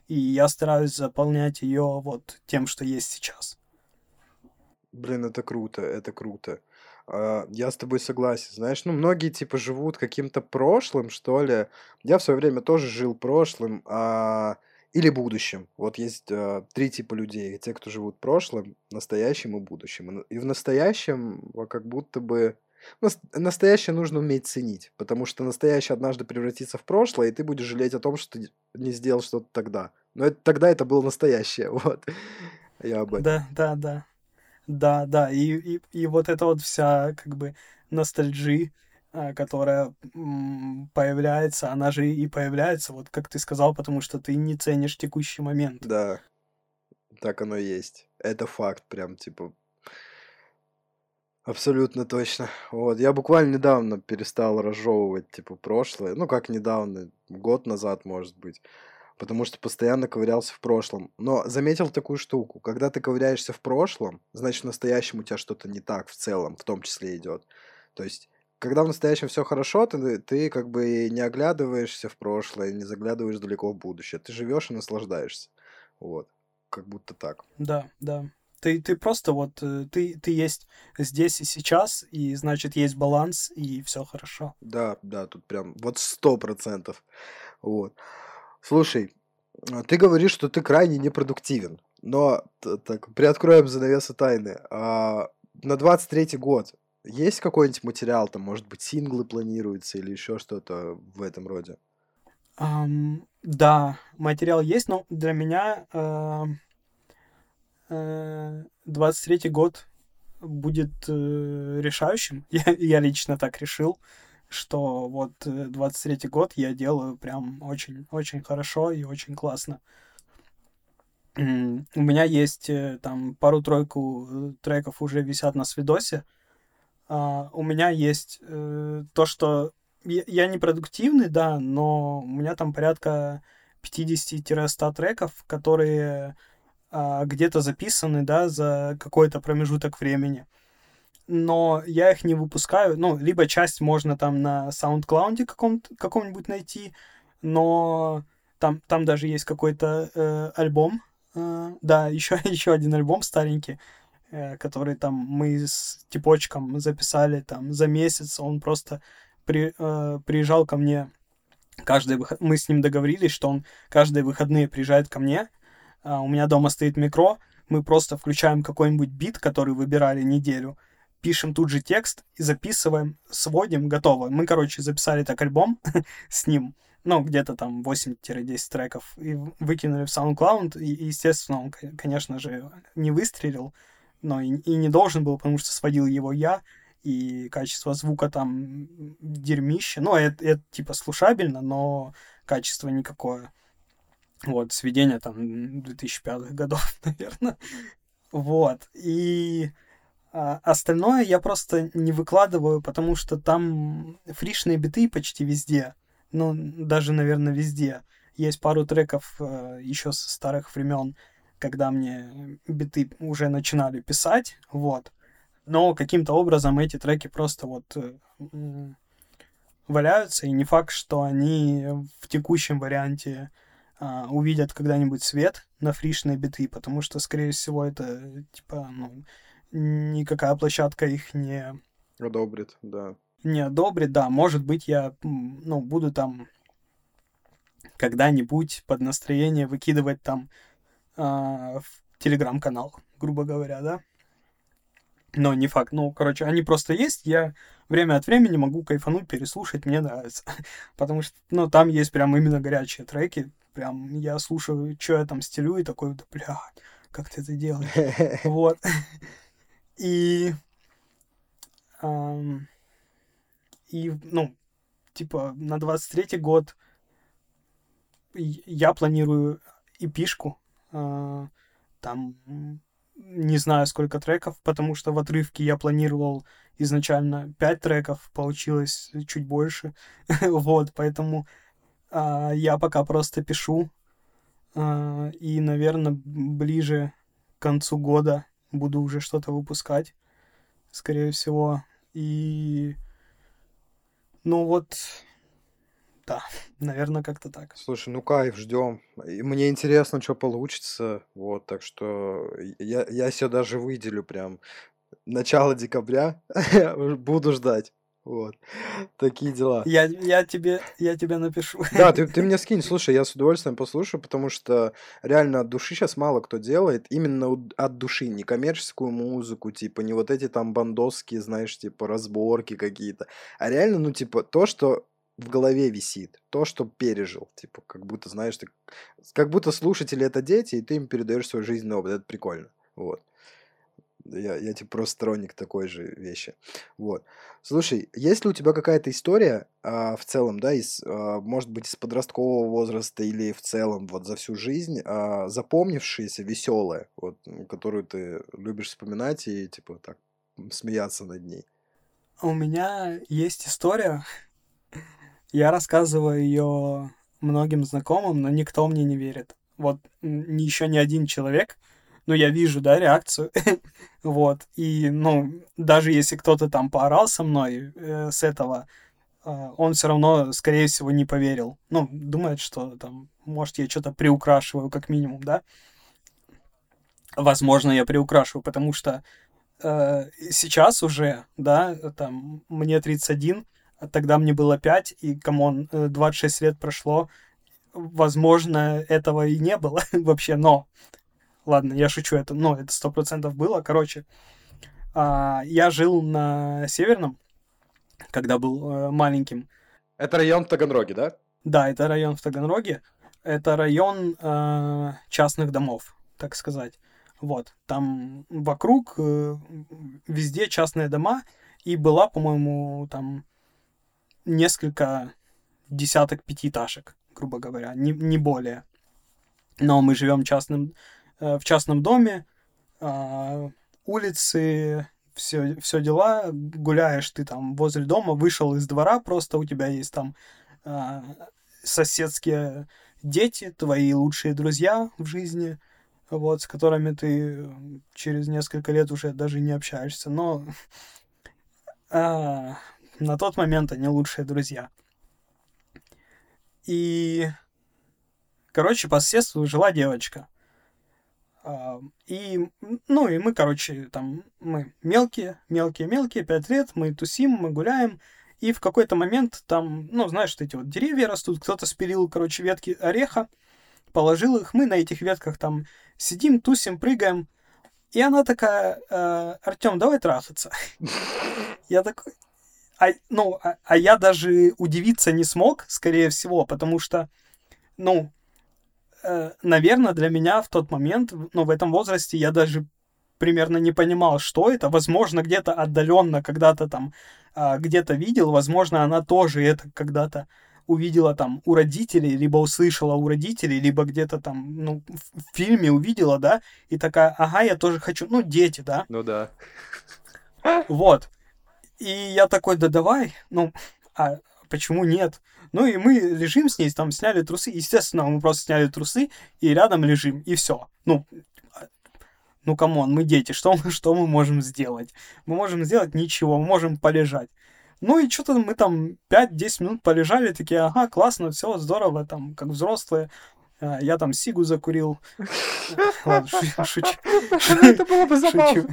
и я стараюсь заполнять ее вот тем, что есть сейчас. Блин, это круто, это круто. А, я с тобой согласен. Знаешь, ну, многие, типа, живут каким-то прошлым, что ли. Я в свое время тоже жил прошлым, а... или будущим. Вот есть а, три типа людей. Те, кто живут прошлым, настоящим и будущим. И в настоящем как будто бы Настоящее нужно уметь ценить, потому что настоящее однажды превратится в прошлое, и ты будешь жалеть о том, что ты не сделал что-то тогда. Но это, тогда это было настоящее, вот. Я об этом. Да, да, да. Да, да, и, и, и вот эта вот вся, как бы, ностальжи, а, которая появляется, она же и появляется, вот как ты сказал, потому что ты не ценишь текущий момент. Да, так оно и есть. Это факт, прям, типа, Абсолютно точно. Вот, я буквально недавно перестал разжевывать, типа, прошлое. Ну, как недавно, год назад, может быть. Потому что постоянно ковырялся в прошлом. Но заметил такую штуку. Когда ты ковыряешься в прошлом, значит, в настоящем у тебя что-то не так в целом, в том числе идет. То есть, когда в настоящем все хорошо, ты, ты как бы не оглядываешься в прошлое, не заглядываешь далеко в будущее. Ты живешь и наслаждаешься. Вот. Как будто так. Да, да. Ты, ты просто вот, э, ты, ты есть здесь и сейчас, и значит есть баланс, и все хорошо. Да, да, тут прям вот сто процентов. Вот. Слушай, а ты говоришь, что ты крайне непродуктивен, но так, приоткроем занавесы тайны. А на 23-й год есть какой-нибудь материал, там, может быть, синглы планируются или еще что-то в этом роде? Um, да, материал есть, но для меня uh, 23 год будет э, решающим. Я, я лично так решил, что вот 23 э, год я делаю прям очень-очень хорошо и очень классно. У меня есть э, там пару-тройку треков уже висят на свидосе. Uh, у меня есть то, что я, я не продуктивный, да, но у меня там порядка 50-100 треков, которые а, где-то записаны, да, за какой-то промежуток времени. Но я их не выпускаю, ну, либо часть можно там на SoundCloud каком каком-нибудь найти, но там, там даже есть какой-то э, альбом, э, да, еще, еще один альбом старенький, э, который там мы с Типочком записали там за месяц, он просто при, э, приезжал ко мне каждый выход... Мы с ним договорились, что он каждые выходные приезжает ко мне, у меня дома стоит микро, мы просто включаем какой-нибудь бит, который выбирали неделю, пишем тут же текст и записываем, сводим, готово. Мы, короче, записали так альбом с ним, ну, где-то там 8-10 треков, и выкинули в SoundCloud, и, естественно, он, конечно же, не выстрелил, но и, и не должен был, потому что сводил его я, и качество звука там дерьмище. Ну, это, это типа слушабельно, но качество никакое. Вот, сведения там 2005 годов, наверное. Вот. И а, остальное я просто не выкладываю, потому что там фришные биты почти везде. Ну, даже, наверное, везде. Есть пару треков э, еще со старых времен, когда мне биты уже начинали писать, вот. Но каким-то образом эти треки просто вот э, валяются, и не факт, что они в текущем варианте а, увидят когда-нибудь свет на фришные биты, потому что, скорее всего, это, типа, ну, никакая площадка их не... Одобрит, да. Не одобрит, да. Может быть, я, ну, буду там когда-нибудь под настроение выкидывать там а, в телеграм-канал, грубо говоря, да. Но не факт. Ну, короче, они просто есть. Я время от времени могу кайфануть, переслушать, мне нравится. Потому что, ну, там есть прям именно горячие треки, Прям я слушаю, что я там стелю, и такой, да, бля, как ты это делаешь? Вот. И... И, ну, типа, на 23-й год я планирую эпишку. А, там не знаю, сколько треков, потому что в отрывке я планировал изначально 5 треков, получилось чуть больше. вот, поэтому а, я пока просто пишу. А, и, наверное, ближе к концу года буду уже что-то выпускать, скорее всего. И... Ну вот, да, наверное, как-то так. Слушай, ну кайф, ждем. Мне интересно, что получится. Вот, так что я, я себе даже выделю прям начало декабря. Буду ждать. Вот. Такие дела. Я, я, тебе, я тебе напишу. Да, ты, ты мне скинь, слушай, я с удовольствием послушаю, потому что реально от души сейчас мало кто делает. Именно от души, не коммерческую музыку, типа, не вот эти там бандовские, знаешь, типа, разборки какие-то. А реально, ну, типа, то, что в голове висит, то, что пережил. Типа, как будто, знаешь, ты, как будто слушатели это дети, и ты им передаешь свой жизненный опыт. Это прикольно. Вот. Я, я типа просто сторонник такой же вещи. Вот. Слушай, есть ли у тебя какая-то история а, в целом, да, из, а, может быть, из подросткового возраста или в целом вот за всю жизнь, а, запомнившаяся, веселая, вот, которую ты любишь вспоминать и типа так смеяться над ней? У меня есть история. Я рассказываю ее многим знакомым, но никто мне не верит. Вот еще ни один человек, ну, я вижу, да, реакцию, вот, и, ну, даже если кто-то там поорал со мной э, с этого, э, он все равно, скорее всего, не поверил. Ну, думает, что там, может, я что-то приукрашиваю, как минимум, да. Возможно, я приукрашиваю, потому что э, сейчас уже, да, там, мне 31, а тогда мне было 5, и, come on, 26 э, лет прошло, возможно, этого и не было вообще, но... Ладно, я шучу, это, ну, это сто процентов было. Короче, а, я жил на Северном, когда был э, маленьким. Это район в Таганроге, да? Да, это район в Таганроге. Это район э, частных домов, так сказать. Вот, там вокруг э, везде частные дома, и была, по-моему, там несколько десяток пятиэтажек грубо говоря, не, не более. Но мы живем частным, в частном доме, э, улицы, все, все дела, гуляешь ты там возле дома, вышел из двора, просто у тебя есть там э, соседские дети, твои лучшие друзья в жизни, вот, с которыми ты через несколько лет уже даже не общаешься, но э, на тот момент они лучшие друзья. И, короче, по соседству жила девочка. А, и, ну, и мы, короче, там, мы мелкие, мелкие, мелкие, пять лет, мы тусим, мы гуляем, и в какой-то момент там, ну, знаешь, что эти вот деревья растут, кто-то спилил, короче, ветки ореха, положил их, мы на этих ветках там сидим, тусим, прыгаем, и она такая, э, Артем, давай трахаться. Я такой, а, ну, а, а я даже удивиться не смог, скорее всего, потому что, ну, наверное, для меня в тот момент, ну, в этом возрасте я даже примерно не понимал, что это. Возможно, где-то отдаленно когда-то там э, где-то видел, возможно, она тоже это когда-то увидела там у родителей, либо услышала у родителей, либо где-то там, ну, в фильме увидела, да, и такая, ага, я тоже хочу, ну, дети, да. Ну да. Вот. И я такой, да давай, ну, а почему нет? Ну и мы лежим с ней, там сняли трусы. Естественно, мы просто сняли трусы и рядом лежим, и все. Ну, ну, come on, мы дети, что, что мы можем сделать? Мы можем сделать ничего, мы можем полежать. Ну и что-то мы там 5-10 минут полежали, такие, ага, классно, все здорово, там, как взрослые. А, я там сигу закурил. Ладно, шучу. Это было бы забавно.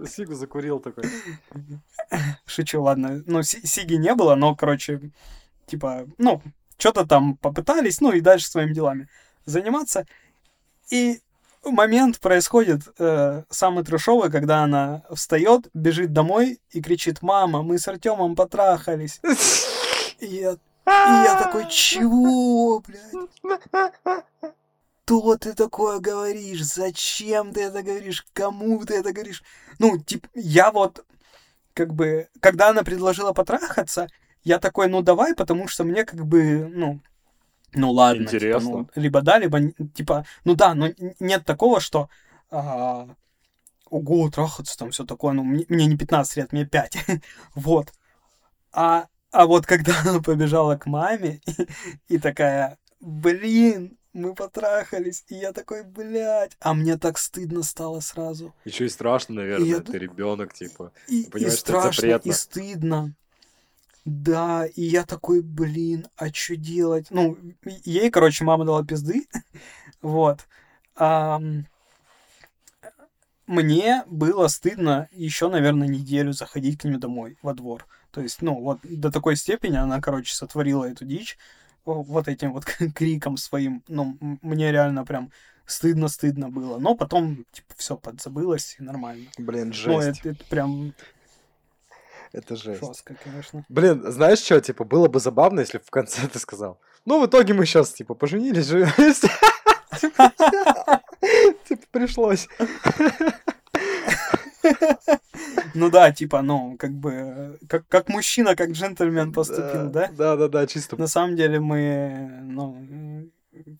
Сигу закурил такой. Шучу, ладно. Ну, сиги не было, но, короче, типа, ну, что-то там попытались, ну и дальше своими делами заниматься. И момент происходит э, самый трешовый, когда она встает, бежит домой и кричит, мама, мы с Артемом потрахались. И я, такой, чего, блядь? что ты такое говоришь? Зачем ты это говоришь? Кому ты это говоришь? Ну, типа, я вот, как бы, когда она предложила потрахаться, я такой, ну давай, потому что мне как бы, ну, ну ладно. Интересно. Типа, ну, либо да, либо, типа, ну да, но нет такого, что а, ого, трахаться там все такое, ну мне, мне не 15 лет, мне 5. вот. А, а вот когда она побежала к маме и, и такая, блин, мы потрахались, и я такой, блядь, а мне так стыдно стало сразу. Еще и страшно, наверное, и ты я... ребенок, типа. И, и страшно, и стыдно. Да, и я такой, блин, а что делать? Ну, ей, короче, мама дала пизды, вот. А, мне было стыдно еще, наверное, неделю заходить к нему домой, во двор. То есть, ну, вот до такой степени она, короче, сотворила эту дичь вот этим вот криком своим, ну, мне реально прям стыдно-стыдно было. Но потом, типа, все подзабылось и нормально. Блин, ну, жесть. Ну, это, это прям... Это жесть. Жестко, конечно. Блин, знаешь что, типа, было бы забавно, если в конце ты сказал, ну, в итоге мы сейчас, типа, поженились, живем Типа, пришлось. Ну да, типа, ну, как бы, как, как мужчина, как джентльмен поступил, да? Да, да, да, чисто. На самом деле мы, ну,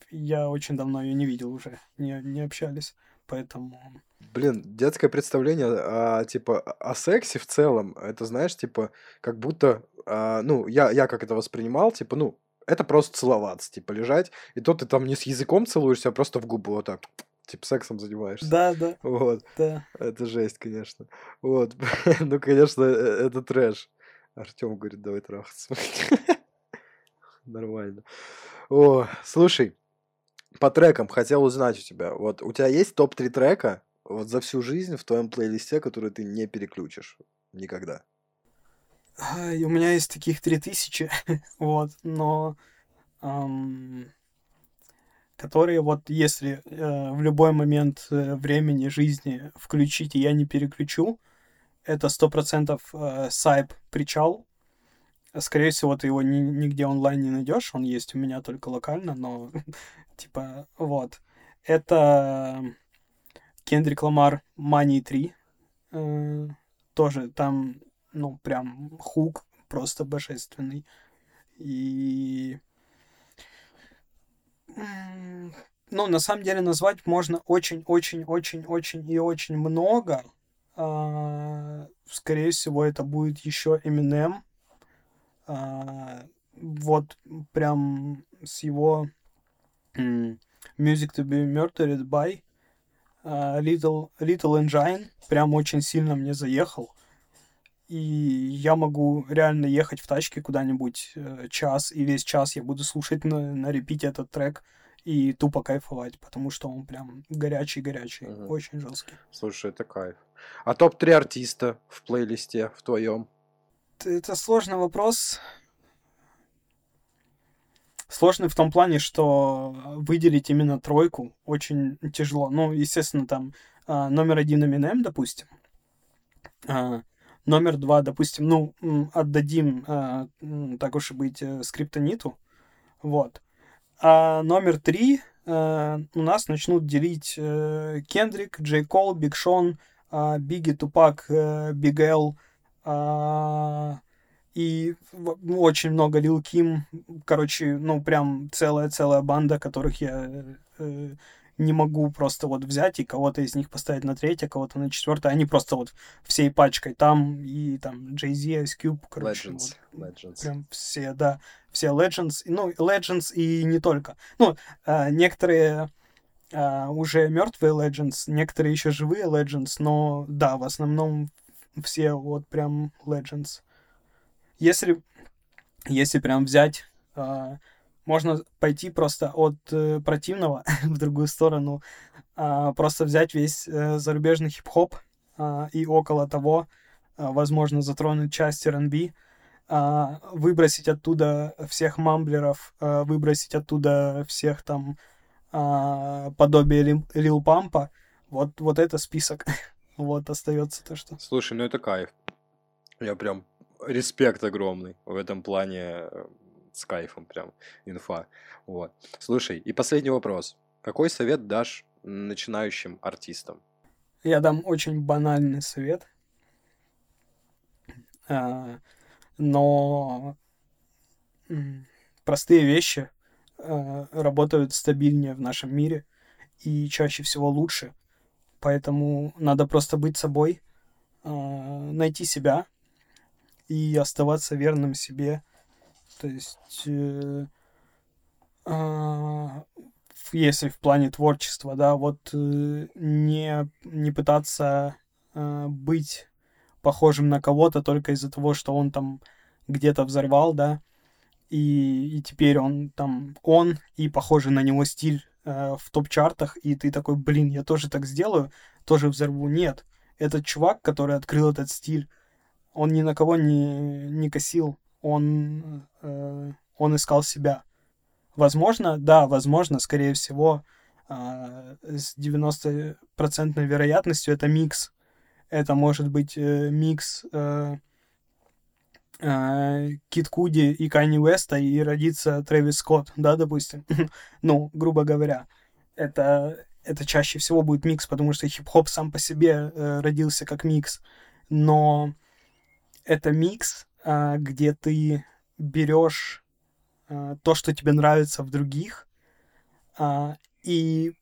я очень давно ее не видел уже, не, не общались, поэтому... Блин, детское представление о, типа, о сексе в целом, это, знаешь, типа, как будто, а, ну, я, я как это воспринимал, типа, ну, это просто целоваться, типа, лежать, и то ты там не с языком целуешься, а просто в губы вот так, типа, сексом занимаешься. Да, да. Вот. Да. Это жесть, конечно. Вот. ну, конечно, э, это трэш. Артем говорит, давай трахаться. Нормально. О, слушай, по трекам хотел узнать у тебя. Вот у тебя есть топ-3 трека вот за всю жизнь в твоем плейлисте, которые ты не переключишь никогда? У меня есть таких 3000, вот, но эм, которые вот если э, в любой момент э, времени жизни включить и я не переключу, это сто процентов э, Сайп Причал. Скорее всего, ты его ни, нигде онлайн не найдешь, он есть у меня только локально, но типа вот. Это Кендрик Ламар Money 3. Э, тоже там, ну, прям хук просто божественный. И ну, на самом деле назвать можно очень-очень-очень-очень и очень много. А, скорее всего, это будет еще Eminem. А, вот прям с его Music to be Murdered by а, Little, Little Engine прям очень сильно мне заехал. И я могу реально ехать в тачке куда-нибудь э, час, и весь час я буду слушать на, на репите этот трек и тупо кайфовать, потому что он прям горячий-горячий, угу. очень жесткий. Слушай, это кайф. А топ-3 артиста в плейлисте в твоем? Это сложный вопрос. Сложный в том плане, что выделить именно тройку очень тяжело. Ну, естественно, там а, номер один Eminem, допустим. А, Номер два, допустим, ну, отдадим, э, так уж и быть, э, скриптониту. Вот. А номер три э, у нас начнут делить э, Кендрик, Джей Кол, Биг Шон, э, Бигги, Тупак, э, Биг Эл, э, и очень много Лил Ким, короче, ну, прям целая-целая банда, которых я э, не могу просто вот взять и кого-то из них поставить на третье, кого-то на четвертое. Они просто вот всей пачкой там и там Jay-Z, Ice Cube, короче. Legends. Вот, Legends. Прям все, да, все Legends. Ну, Legends и не только. Ну, э, некоторые э, уже мертвые Legends, некоторые еще живые Legends, но да, в основном все вот прям Legends. Если, если прям взять э, можно пойти просто от э, противного в другую сторону, э, просто взять весь э, зарубежный хип-хоп э, и около того, э, возможно, затронуть часть R&B, э, выбросить оттуда всех мамблеров, э, выбросить оттуда всех там э, подобие Лил, Лил Пампа. Вот, вот это список. вот остается то, что... Слушай, ну это кайф. Я прям респект огромный в этом плане э, с кайфом прям инфа. Вот. Слушай, и последний вопрос. Какой совет дашь начинающим артистам? Я дам очень банальный совет. А, но простые вещи а, работают стабильнее в нашем мире и чаще всего лучше. Поэтому надо просто быть собой, а, найти себя и оставаться верным себе то есть, э, э, если в плане творчества, да, вот э, не, не пытаться э, быть похожим на кого-то только из-за того, что он там где-то взорвал, да, и, и теперь он там, он и похожий на него стиль в топ-чартах, и ты такой, блин, я тоже так сделаю, тоже взорву. Нет, этот чувак, который открыл этот стиль, он ни на кого не, не косил, он, э, он искал себя. Возможно, да, возможно, скорее всего, э, с 90% вероятностью это микс. Это может быть э, микс э, э, Кит Куди и Канни Уэста и родится Трэвис Скотт, да, допустим. ну, грубо говоря. Это, это чаще всего будет микс, потому что хип-хоп сам по себе э, родился как микс. но это микс, а, где ты берешь а, то, что тебе нравится в других, а, и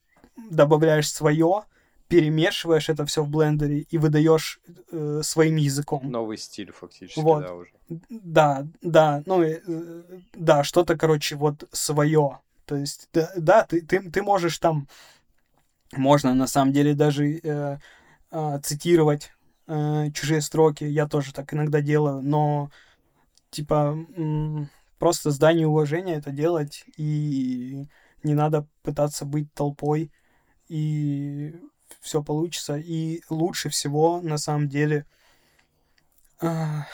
добавляешь свое, перемешиваешь это все в блендере и выдаешь э, своим языком. Новый стиль фактически, Вот. да, уже. Да, да, ну, э, э, да, что-то, короче, вот свое. То есть, да, да ты, ты, ты можешь там, можно на самом деле даже э, а, цитировать э, чужие строки, я тоже так иногда делаю, но, типа, просто здание уважения это делать, и не надо пытаться быть толпой, и все получится. И лучше всего, на самом деле, а,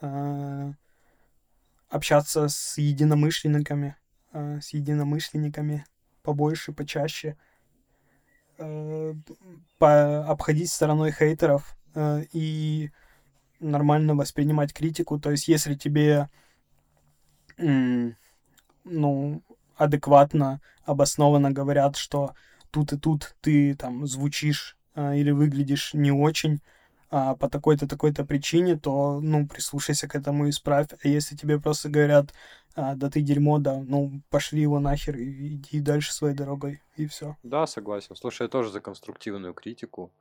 а, общаться с единомышленниками, а, с единомышленниками побольше, почаще, э, по, обходить стороной хейтеров э, и нормально воспринимать критику. То есть, если тебе, ну, адекватно, обоснованно говорят, что тут и тут ты там звучишь а, или выглядишь не очень а, по такой-то такой-то причине, то ну прислушайся к этому и исправь. А если тебе просто говорят, а, да ты дерьмо, да, ну пошли его нахер и иди дальше своей дорогой и все. Да, согласен. Слушай, я тоже за конструктивную критику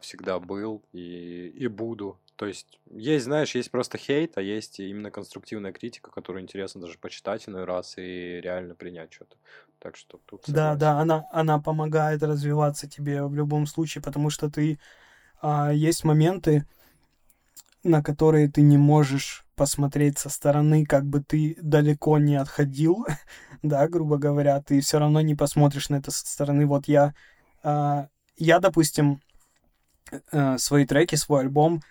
всегда был и, и буду. То есть, есть, знаешь, есть просто хейт, а есть именно конструктивная критика, которую интересно даже почитать иной раз и реально принять что-то. Так что тут Да, согласен. да, она, она помогает развиваться тебе в любом случае, потому что ты а, есть моменты, на которые ты не можешь посмотреть со стороны, как бы ты далеко не отходил, да, грубо говоря, ты все равно не посмотришь на это со стороны. Вот я, а, я, допустим, э, свои треки, свой альбом,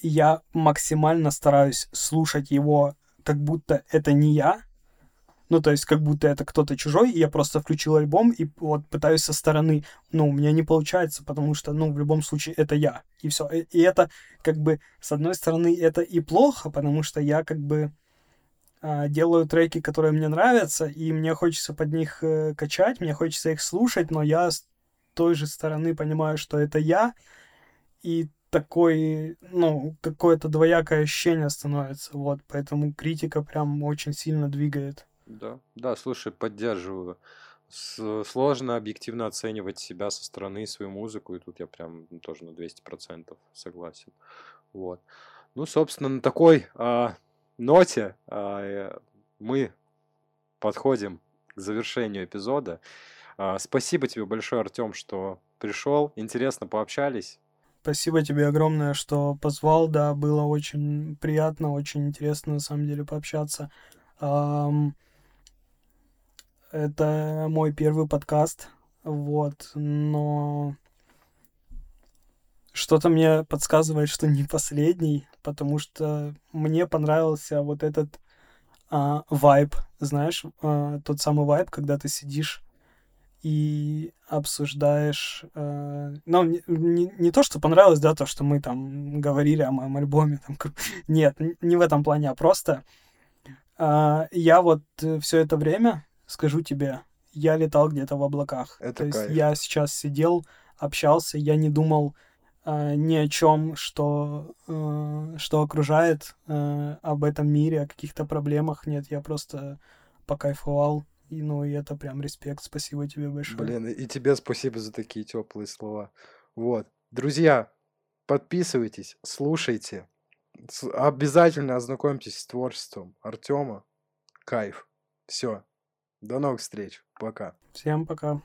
я максимально стараюсь слушать его, как будто это не я, ну, то есть, как будто это кто-то чужой, и я просто включил альбом и вот пытаюсь со стороны. Ну, у меня не получается, потому что, ну, в любом случае, это я. И все. И, это, как бы, с одной стороны, это и плохо, потому что я, как бы, а, делаю треки, которые мне нравятся, и мне хочется под них э, качать, мне хочется их слушать, но я той же стороны понимаю, что это я, и такой, ну, какое-то двоякое ощущение становится, вот, поэтому критика прям очень сильно двигает. Да, да, слушай, поддерживаю. С- Сложно объективно оценивать себя со стороны, свою музыку, и тут я прям тоже на 200% согласен. Вот. Ну, собственно, на такой а, ноте а, э, мы подходим к завершению эпизода. А, спасибо тебе большое, Артем, что пришел. Интересно пообщались. Спасибо тебе огромное, что позвал, да, было очень приятно, очень интересно, на самом деле, пообщаться. Это мой первый подкаст, вот, но что-то мне подсказывает, что не последний, потому что мне понравился вот этот а, вайб, знаешь, а, тот самый вайб, когда ты сидишь и обсуждаешь... э, ну, не, не- не то, что понравилось, да, то, что мы там говорили о моем альбоме. Там, нет, не в этом плане, а просто а, я вот все это время, скажу тебе, я летал где-то в облаках. Это то есть кайф. я сейчас сидел, общался, я не думал а, ни о чем, что, э, что окружает э, об этом мире, о каких-то проблемах. Нет, я просто покайфовал. И, ну, и это прям респект. Спасибо тебе большое. Блин, и тебе спасибо за такие теплые слова. Вот. Друзья, подписывайтесь, слушайте. Обязательно ознакомьтесь с творчеством Артема. Кайф. Все. До новых встреч. Пока. Всем пока.